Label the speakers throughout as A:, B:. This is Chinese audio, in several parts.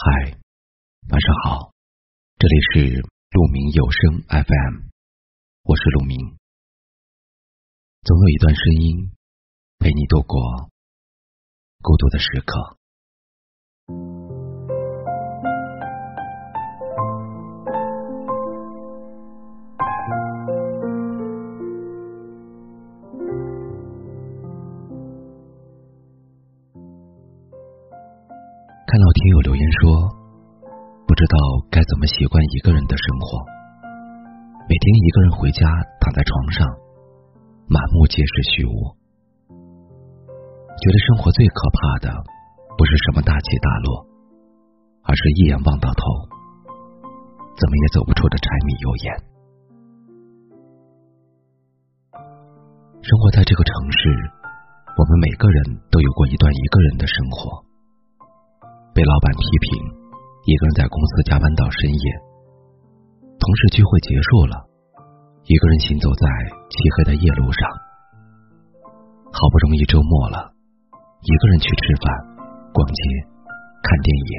A: 嗨，晚上好，这里是鹿鸣有声 FM，我是鹿鸣。总有一段声音陪你度过孤独的时刻。看到听友留言说，不知道该怎么习惯一个人的生活。每天一个人回家，躺在床上，满目皆是虚无。觉得生活最可怕的，不是什么大起大落，而是一眼望到头，怎么也走不出的柴米油盐。生活在这个城市，我们每个人都有过一段一个人的生活。被老板批评，一个人在公司加班到深夜。同事聚会结束了，一个人行走在漆黑的夜路上。好不容易周末了，一个人去吃饭、逛街、看电影。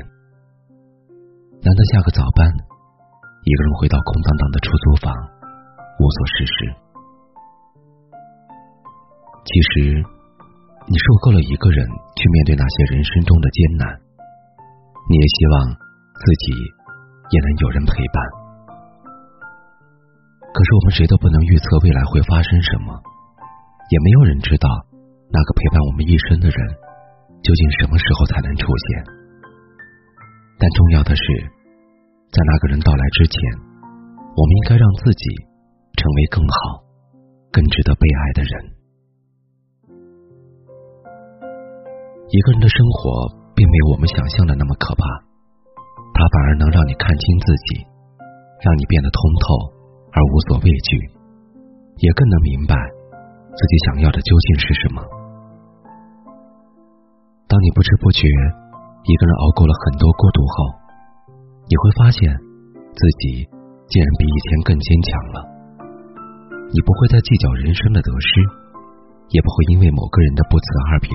A: 难得下个早班，一个人回到空荡荡的出租房，无所事事。其实，你受够了一个人去面对那些人生中的艰难。你也希望自己也能有人陪伴，可是我们谁都不能预测未来会发生什么，也没有人知道那个陪伴我们一生的人究竟什么时候才能出现。但重要的是，在那个人到来之前，我们应该让自己成为更好、更值得被爱的人。一个人的生活。并没有我们想象的那么可怕，它反而能让你看清自己，让你变得通透而无所畏惧，也更能明白自己想要的究竟是什么。当你不知不觉一个人熬过了很多孤独后，你会发现自己竟然比以前更坚强了。你不会再计较人生的得失，也不会因为某个人的不辞而别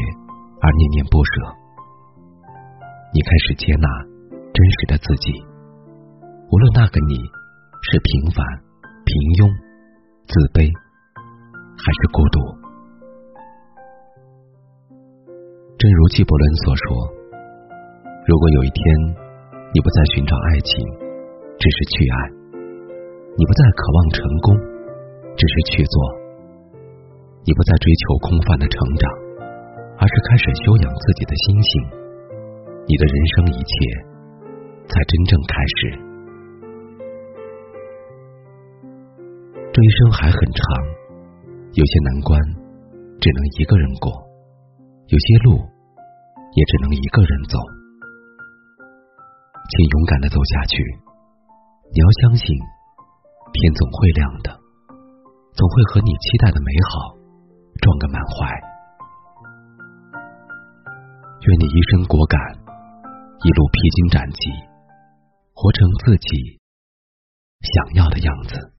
A: 而念念不舍。你开始接纳真实的自己，无论那个你是平凡、平庸、自卑，还是孤独。正如纪伯伦所说：“如果有一天你不再寻找爱情，只是去爱；你不再渴望成功，只是去做；你不再追求空泛的成长，而是开始修养自己的心性。”你的人生一切才真正开始。这一生还很长，有些难关只能一个人过，有些路也只能一个人走。请勇敢的走下去，你要相信，天总会亮的，总会和你期待的美好撞个满怀。愿你一生果敢。一路披荆斩棘，活成自己想要的样子。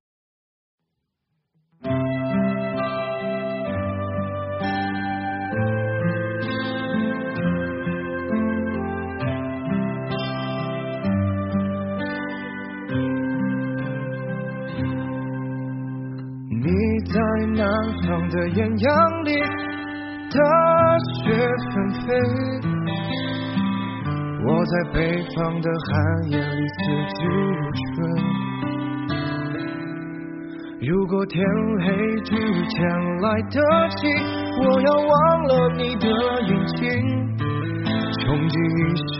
B: 你在南方的艳阳里，大雪纷飞。在北方的寒夜里四季如春。如果天黑之前来得及，我要忘了你的眼睛，穷极一生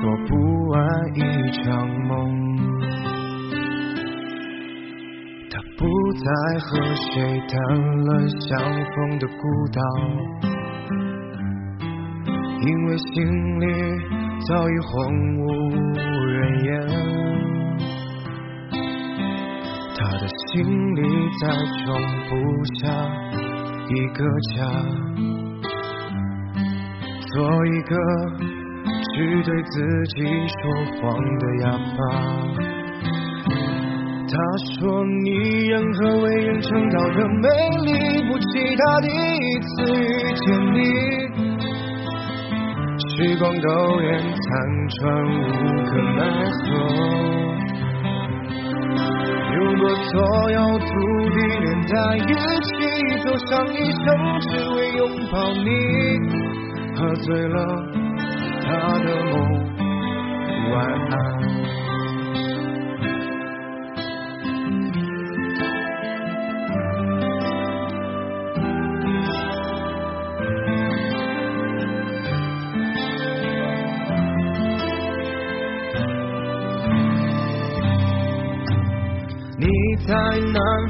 B: 做不完一场梦。他不再和谁谈论相逢的孤岛。因为心里早已荒无人烟，他的心里再装不下一个家，做一个只对自己说谎的哑巴。他说你任何为人称道的美丽，不期他第一次遇时光苟延残喘，无可奈何。如果所有土地连在一起，走上一生只为拥抱你，喝醉了他的梦，晚安。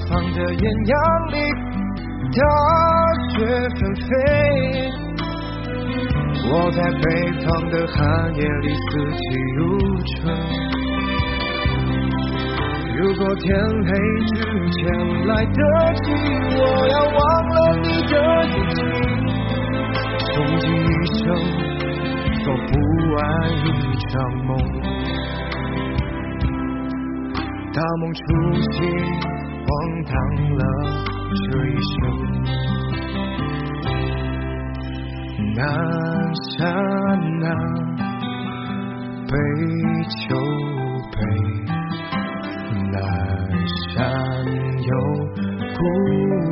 B: 南方的艳阳里，大雪纷飞；我在北方的寒夜里，四季如春。如果天黑之前来得及，我要忘了你的眼睛，穷尽一生做不完一场梦。大梦初醒，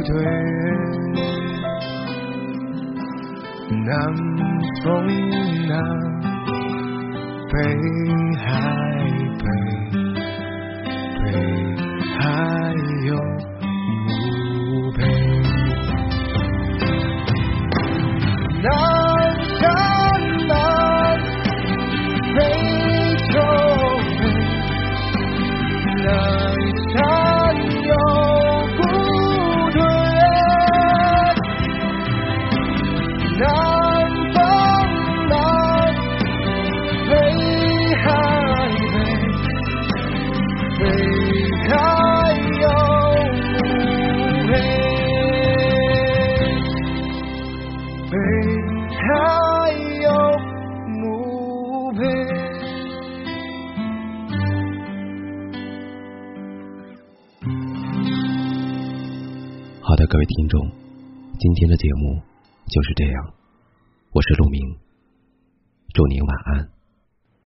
B: 古堆，南风南，北海。
A: 好的，各位听众，今天的节目就是这样。我是陆明，祝您晚安。